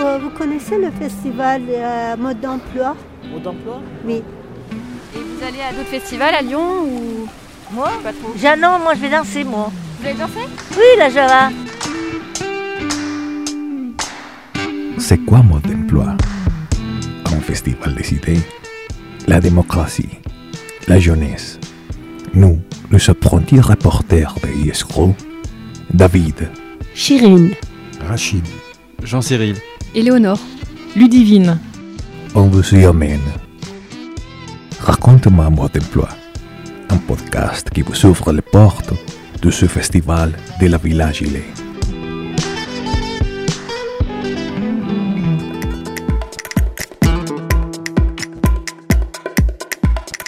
Vous, vous connaissez le festival euh, Mode d'emploi? Mode d'emploi? Oui. Et vous allez à d'autres festivals à Lyon ou? Moi? Pas trop Jeannon, moi je vais danser, moi. Vous allez danser? Oui, la Java. C'est quoi mode d'emploi? Un festival des idées, la démocratie, la jeunesse. Nous, les apprentis reporters de ISCRO, David, Chirine. Rachid. Jean-Cyril. Éléonore. Ludivine. on vous y emmène. Raconte-moi mode d'emploi, un podcast qui vous ouvre les portes de ce festival de la Villa Gilet.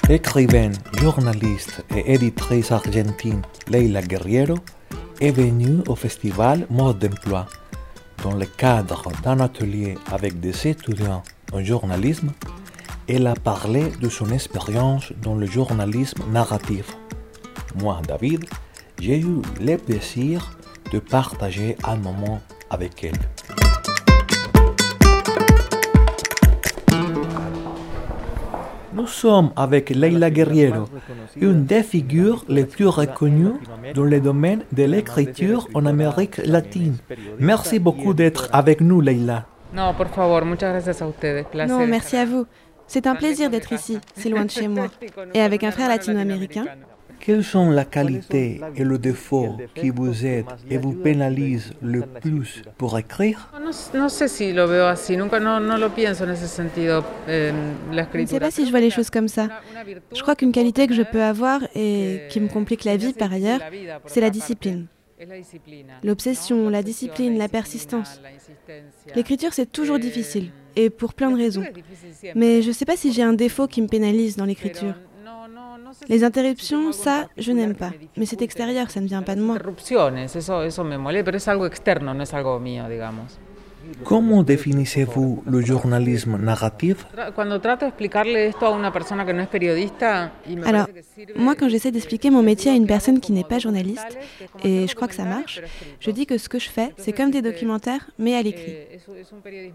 Écrivaine, journaliste et éditrice argentine Leila Guerriero est venue au festival Mode d'emploi dans le cadre d'un atelier avec des étudiants en journalisme. Elle a parlé de son expérience dans le journalisme narratif. Moi, David, j'ai eu le plaisir de partager un moment avec elle. Nous sommes avec Leila Guerriero, une des figures les plus reconnues dans le domaine de l'écriture en Amérique latine. Merci beaucoup d'être avec nous, Leila. No, por favor, muchas gracias a ustedes. Placer Non, merci à vous. C'est un plaisir d'être ici, c'est loin de chez moi. Et avec un frère latino-américain. Quelles sont la qualité et le défaut qui vous aident et vous pénalisent le plus pour écrire? Je ne sais pas si je vois les choses comme ça. Je crois qu'une qualité que je peux avoir et qui me complique la vie par ailleurs, c'est la discipline. L'obsession, la discipline, la persistance. L'écriture, c'est toujours difficile, et pour plein de raisons. Mais je ne sais pas si j'ai un défaut qui me pénalise dans l'écriture. Les interruptions, ça, je n'aime pas. Mais c'est extérieur, ça ne vient pas de moi. Comment définissez-vous le journalisme narratif Alors, moi, quand j'essaie d'expliquer mon métier à une personne qui n'est pas journaliste, et je crois que ça marche, je dis que ce que je fais, c'est comme des documentaires, mais à l'écrit.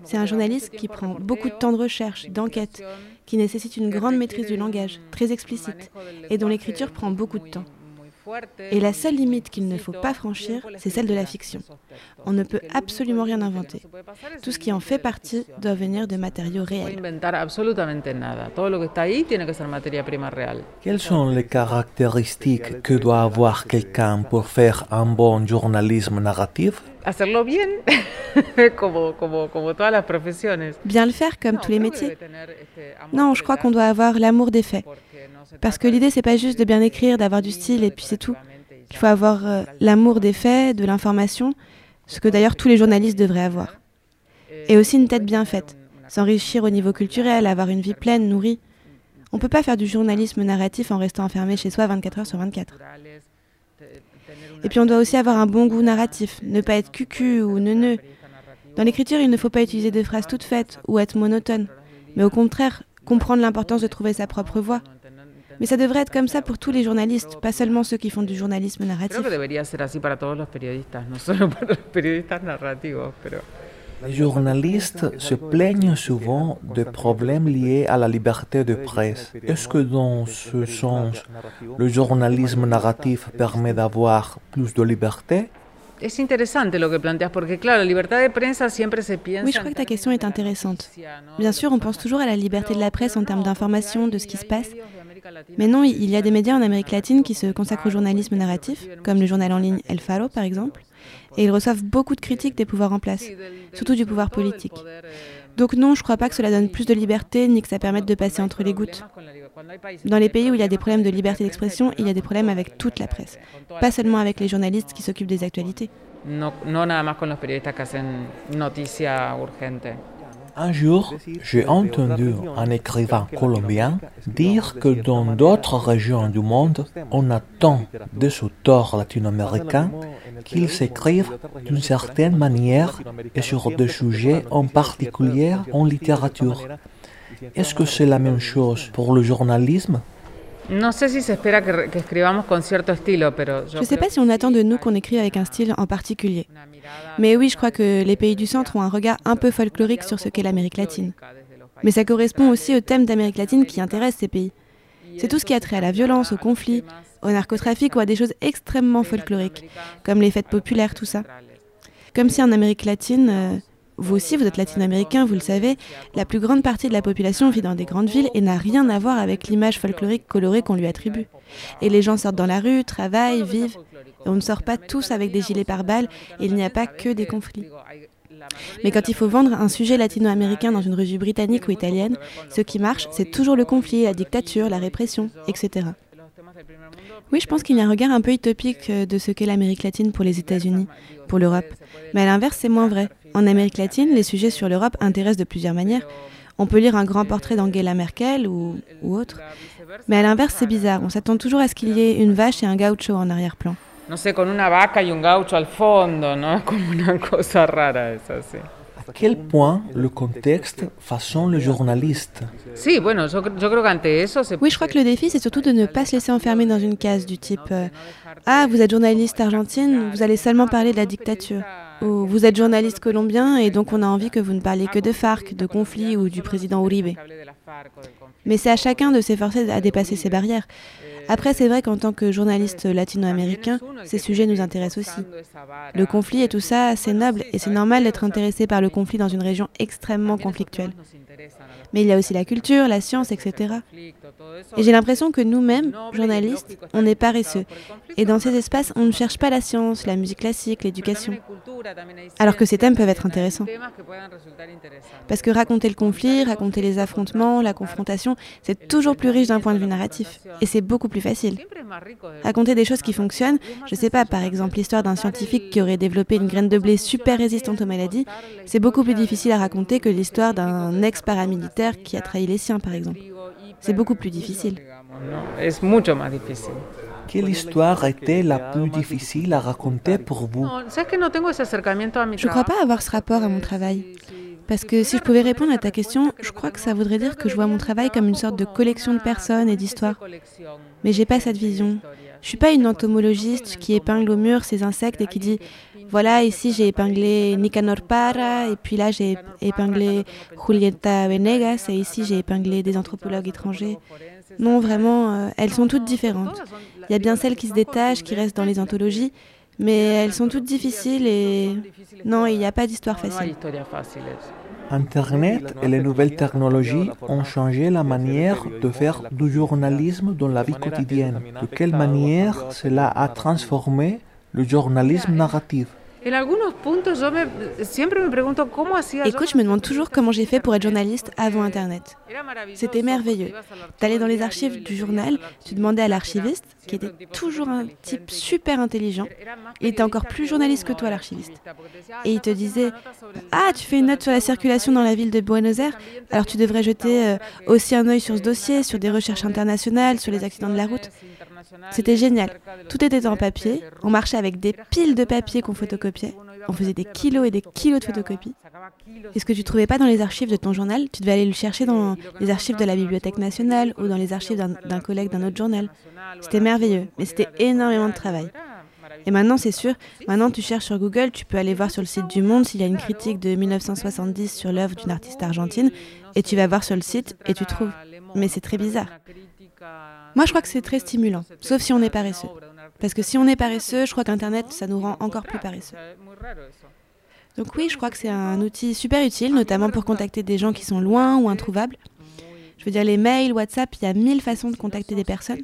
C'est un journaliste qui prend beaucoup de temps de recherche, d'enquête, qui nécessite une grande maîtrise du langage, très explicite, et dont l'écriture prend beaucoup de temps. Et la seule limite qu'il ne faut pas franchir, c'est celle de la fiction. On ne peut absolument rien inventer. Tout ce qui en fait partie doit venir de matériaux réels. inventar absolutamente nada. Todo lo que está ahí tiene que ser materia prima real. Quelles sont les caractéristiques que doit avoir quelqu'un pour faire un bon journalisme narratif? Hacerlo bien, como, como, como todas las profesiones. Bien le faire comme tous les métiers. Non, je crois qu'on doit avoir l'amour des faits. Parce que l'idée, c'est pas juste de bien écrire, d'avoir du style et puis c'est tout. Il faut avoir euh, l'amour des faits, de l'information, ce que d'ailleurs tous les journalistes devraient avoir. Et aussi une tête bien faite, s'enrichir au niveau culturel, avoir une vie pleine, nourrie. On peut pas faire du journalisme narratif en restant enfermé chez soi 24 heures sur 24. Et puis on doit aussi avoir un bon goût narratif, ne pas être cucu ou neuneux. Dans l'écriture, il ne faut pas utiliser des phrases toutes faites ou être monotone, mais au contraire, comprendre l'importance de trouver sa propre voix. Mais ça devrait être comme ça pour tous les journalistes, pas seulement ceux qui font du journalisme narratif. Les journalistes se plaignent souvent de problèmes liés à la liberté de presse. Est-ce que dans ce sens, le journalisme narratif permet d'avoir plus de liberté? Oui, je crois que ta question est la intéressante. Bien De sûr, on pense toujours à la liberté de la presse en termes d'information, de ce qui se passe. Mais non, il y a des médias en Amérique latine qui se consacrent au journalisme narratif, comme le journal en ligne El Faro par exemple, et ils reçoivent beaucoup de critiques des pouvoirs en place, surtout du pouvoir politique. Donc non, je crois pas que cela donne plus de liberté ni que ça permette de passer entre les gouttes. Dans les pays où il y a des problèmes de liberté d'expression, il y a des problèmes avec toute la presse, pas seulement avec les journalistes qui s'occupent des actualités. Un jour, j'ai entendu un écrivain colombien dire que dans d'autres régions du monde, on attend des auteurs latino-américains qu'ils écrivent d'une certaine manière et sur des sujets en particulier en littérature. Est-ce que c'est la même chose pour le journalisme? Je ne sais pas si on attend de nous qu'on écrive avec un style en particulier. Mais oui, je crois que les pays du centre ont un regard un peu folklorique sur ce qu'est l'Amérique latine. Mais ça correspond aussi au thème d'Amérique latine qui intéresse ces pays. C'est tout ce qui a trait à la violence, au conflit, au narcotrafic ou à des choses extrêmement folkloriques, comme les fêtes populaires, tout ça. Comme si en Amérique latine, euh, vous aussi, vous êtes latino-américain, vous le savez, la plus grande partie de la population vit dans des grandes villes et n'a rien à voir avec l'image folklorique colorée qu'on lui attribue. Et les gens sortent dans la rue, travaillent, vivent. On ne sort pas tous avec des gilets pare-balles il n'y a pas que des conflits. Mais quand il faut vendre un sujet latino-américain dans une revue britannique ou italienne, ce qui marche, c'est toujours le conflit, la dictature, la répression, etc. Oui, je pense qu'il y a un regard un peu utopique euh, de ce qu'est l'Amérique latine pour les États-Unis, pour l'Europe. Mais à l'inverse, c'est moins vrai. En Amérique latine, les sujets sur l'Europe intéressent de plusieurs manières. On peut lire un grand portrait d'Angela Merkel ou, ou autre. Mais à l'inverse, c'est bizarre. On s'attend toujours à ce qu'il y ait une vache et un gaucho en arrière-plan. No sé, con una vaca y un gaucho al fondo, ¿no? Como una cosa rara esa, sí. À quel point le contexte façonne le journaliste? Oui, je crois que le défi, c'est surtout de ne pas se laisser enfermer dans une case du type euh, Ah, vous êtes journaliste argentine, vous allez seulement parler de la dictature. Ou vous êtes journaliste colombien et donc on a envie que vous ne parliez que de FARC, de conflits ou du président Uribe. Mais c'est à chacun de s'efforcer à dépasser ces barrières. Après, c'est vrai qu'en tant que journaliste latino-américain, ces sujets nous intéressent aussi. Le conflit et tout ça, c'est noble et c'est normal d'être intéressé par le conflit dans une région extrêmement conflictuelle. Mais il y a aussi la culture, la science, etc. Et j'ai l'impression que nous-mêmes, journalistes, on est paresseux. Et dans ces espaces, on ne cherche pas la science, la musique classique, l'éducation. Alors que ces thèmes peuvent être intéressants. Parce que raconter le conflit, raconter les affrontements, la confrontation, c'est toujours plus riche d'un point de vue narratif. Et c'est beaucoup plus facile. Raconter des choses qui fonctionnent, je sais pas, par exemple l'histoire d'un scientifique qui aurait développé une graine de blé super résistante aux maladies, c'est beaucoup plus difficile à raconter que l'histoire d'un ex-paramilitaire qui a trahi les siens, par exemple. C'est beaucoup plus difficile. Quelle histoire était la plus difficile à raconter pour vous? Je ne crois pas avoir ce rapport à mon travail. Parce que si je pouvais répondre à ta question, je crois que ça voudrait dire que je vois mon travail comme une sorte de collection de personnes et d'histoires. Mais j'ai pas cette vision. Je suis pas une entomologiste qui épingle au mur ces insectes et qui dit voilà, ici j'ai épinglé Nicanor Parra, et puis là j'ai épinglé Julieta Venegas, et ici j'ai épinglé des anthropologues étrangers. Non, vraiment, euh, elles sont toutes différentes. Il y a bien celles qui se détachent, qui restent dans les anthologies, mais elles sont toutes difficiles et non, il n'y a pas d'histoire facile. Internet et les nouvelles technologies ont changé la manière de faire du journalisme dans la vie quotidienne. De quelle manière cela a transformé le journalisme narratif? Écoute, je me demande toujours comment j'ai fait pour être journaliste avant Internet. C'était merveilleux. T'allais dans les archives du journal, tu demandais à l'archiviste, qui était toujours un type super intelligent, il était encore plus journaliste que toi, l'archiviste. Et il te disait Ah, tu fais une note sur la circulation dans la ville de Buenos Aires, alors tu devrais jeter euh, aussi un œil sur ce dossier, sur des recherches internationales, sur les accidents de la route. C'était génial. Tout était en papier. On marchait avec des piles de papier qu'on photocopiait. On faisait des kilos et des kilos de photocopies. Et ce que tu trouvais pas dans les archives de ton journal, tu devais aller le chercher dans les archives de la Bibliothèque nationale ou dans les archives d'un collègue d'un autre journal. C'était merveilleux, mais c'était énormément de travail. Et maintenant, c'est sûr, maintenant tu cherches sur Google, tu peux aller voir sur le site du Monde s'il y a une critique de 1970 sur l'œuvre d'une artiste argentine, et tu vas voir sur le site et tu trouves. Mais c'est très bizarre. Moi, je crois que c'est très stimulant, sauf si on est paresseux. Parce que si on est paresseux, je crois qu'Internet, ça nous rend encore plus paresseux. Donc oui, je crois que c'est un outil super utile, notamment pour contacter des gens qui sont loin ou introuvables. Je veux dire, les mails, WhatsApp, il y a mille façons de contacter des personnes.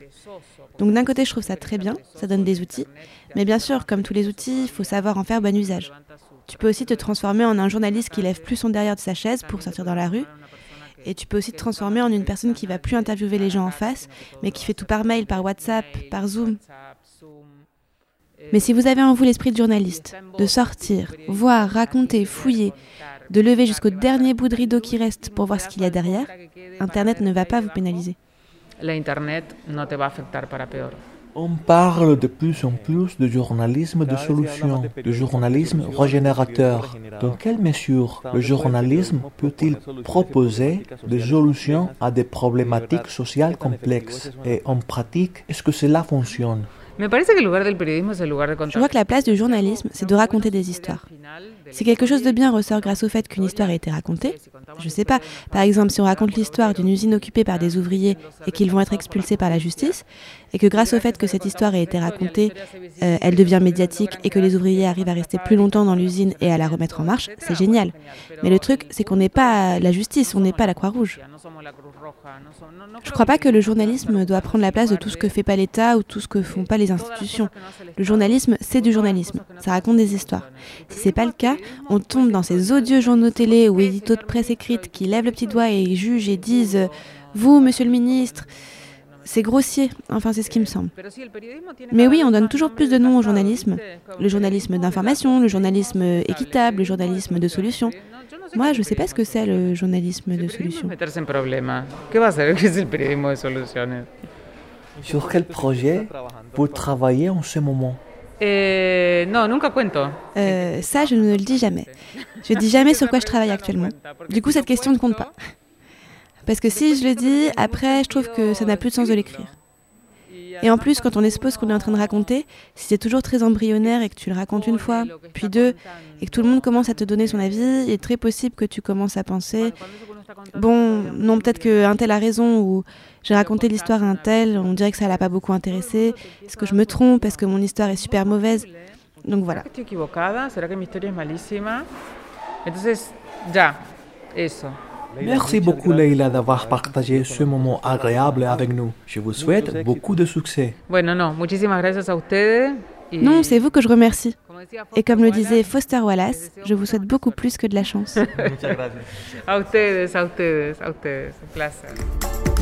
Donc d'un côté, je trouve ça très bien, ça donne des outils. Mais bien sûr, comme tous les outils, il faut savoir en faire bon usage. Tu peux aussi te transformer en un journaliste qui lève plus son derrière de sa chaise pour sortir dans la rue, et tu peux aussi te transformer en une personne qui va plus interviewer les gens en face, mais qui fait tout par mail, par WhatsApp, par Zoom. Mais si vous avez en vous l'esprit de journaliste, de sortir, voir, raconter, fouiller, de lever jusqu'au dernier bout de rideau qui reste pour voir ce qu'il y a derrière, Internet ne va pas vous pénaliser. Internet ne affecter. On parle de plus en plus de journalisme de solution, de journalisme régénérateur. Dans quelle mesure le journalisme peut-il proposer des solutions à des problématiques sociales complexes? Et en pratique, est-ce que cela fonctionne? Je crois que la place du journalisme, c'est de raconter des histoires. Si quelque chose de bien ressort grâce au fait qu'une histoire a été racontée, je ne sais pas, par exemple si on raconte l'histoire d'une usine occupée par des ouvriers et qu'ils vont être expulsés par la justice, et que grâce au fait que cette histoire ait été racontée, euh, elle devient médiatique et que les ouvriers arrivent à rester plus longtemps dans l'usine et à la remettre en marche, c'est génial. Mais le truc, c'est qu'on n'est pas la justice, on n'est pas la Croix-Rouge. Je ne crois pas que le journalisme doit prendre la place de tout ce que fait pas l'État ou tout ce que font pas les institutions. Le journalisme, c'est du journalisme. Ça raconte des histoires. Si c'est pas le cas, on tombe dans ces odieux journaux télé ou éditos de presse écrite qui lèvent le petit doigt et jugent et disent Vous, monsieur le ministre, c'est grossier, enfin c'est ce qui me semble. Mais oui, on donne toujours plus de noms au journalisme. Le journalisme d'information, le journalisme équitable, le journalisme de solution. Moi, je ne sais pas ce que c'est le journalisme de solution. Sur quel projet vous travaillez en ce moment? Eh, euh, ça, je ne le dis jamais. Je dis jamais sur quoi je travaille actuellement. Du coup, cette question ne compte pas. Parce que si je le dis, après, je trouve que ça n'a plus de sens de l'écrire. Et en plus, quand on expose ce qu'on est en train de raconter, si c'est toujours très embryonnaire et que tu le racontes une fois, puis deux, et que tout le monde commence à te donner son avis, il est très possible que tu commences à penser Bon, non, peut-être qu'un tel a raison, ou j'ai raconté l'histoire à un tel, on dirait que ça l'a pas beaucoup intéressé. Est-ce que je me trompe Est-ce que mon histoire est super mauvaise? Donc voilà. Merci beaucoup Leila d'avoir partagé ce moment agréable avec nous. Je vous souhaite beaucoup de succès. Non, c'est vous que je remercie. Et comme le disait Foster Wallace, je vous souhaite beaucoup plus que de la chance. a ustedes, a ustedes, a ustedes. On est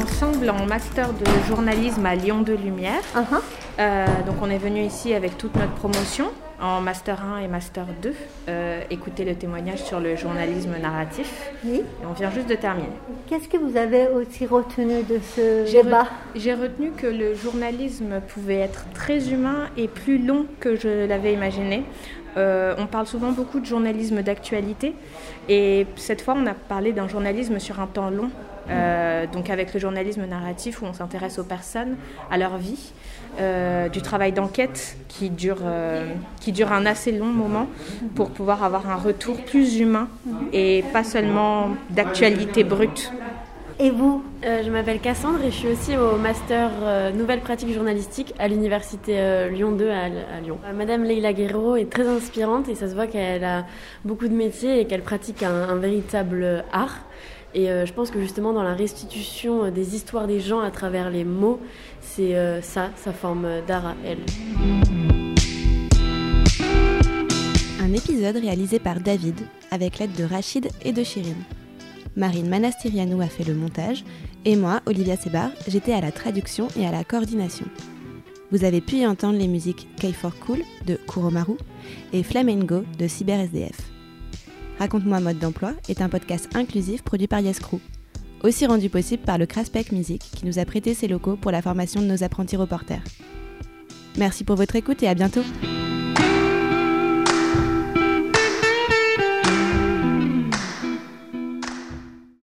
ensemble en master de journalisme à Lyon de Lumière. Uh-huh. Euh, donc on est venu ici avec toute notre promotion en Master 1 et Master 2, euh, écouter le témoignage sur le journalisme narratif. Oui. on vient juste de terminer. Qu'est-ce que vous avez aussi retenu de ce débat? J'ai retenu que le journalisme pouvait être très humain et plus long que je l'avais imaginé. Euh, on parle souvent beaucoup de journalisme d'actualité et cette fois on a parlé d'un journalisme sur un temps long, euh, donc avec le journalisme narratif où on s'intéresse aux personnes, à leur vie. Euh, du travail d'enquête qui, dure, qui dure un assez long moment pour pouvoir avoir un retour plus humain et pas seulement d'actualité brute. Et vous euh, Je m'appelle Cassandre et je suis aussi au master Nouvelles pratiques journalistiques à l'université Lyon 2 à, Lyon. Madame Leila Guerrero est très inspirante et ça se voit qu'elle a beaucoup de métiers et qu'elle pratique un véritable art. Et euh, je pense que justement dans la restitution euh, des histoires des gens à travers les mots, c'est euh, ça, sa forme d'art à elle. Un épisode réalisé par David avec l'aide de Rachid et de Shirin. Marine Manastirianou a fait le montage et moi, Olivia Sebar, j'étais à la traduction et à la coordination. Vous avez pu y entendre les musiques K for Cool de Kuromaru et Flamengo de CyberSDF. Raconte-moi mode d'emploi est un podcast inclusif produit par Yescrew, aussi rendu possible par le Craspec Music qui nous a prêté ses locaux pour la formation de nos apprentis reporters. Merci pour votre écoute et à bientôt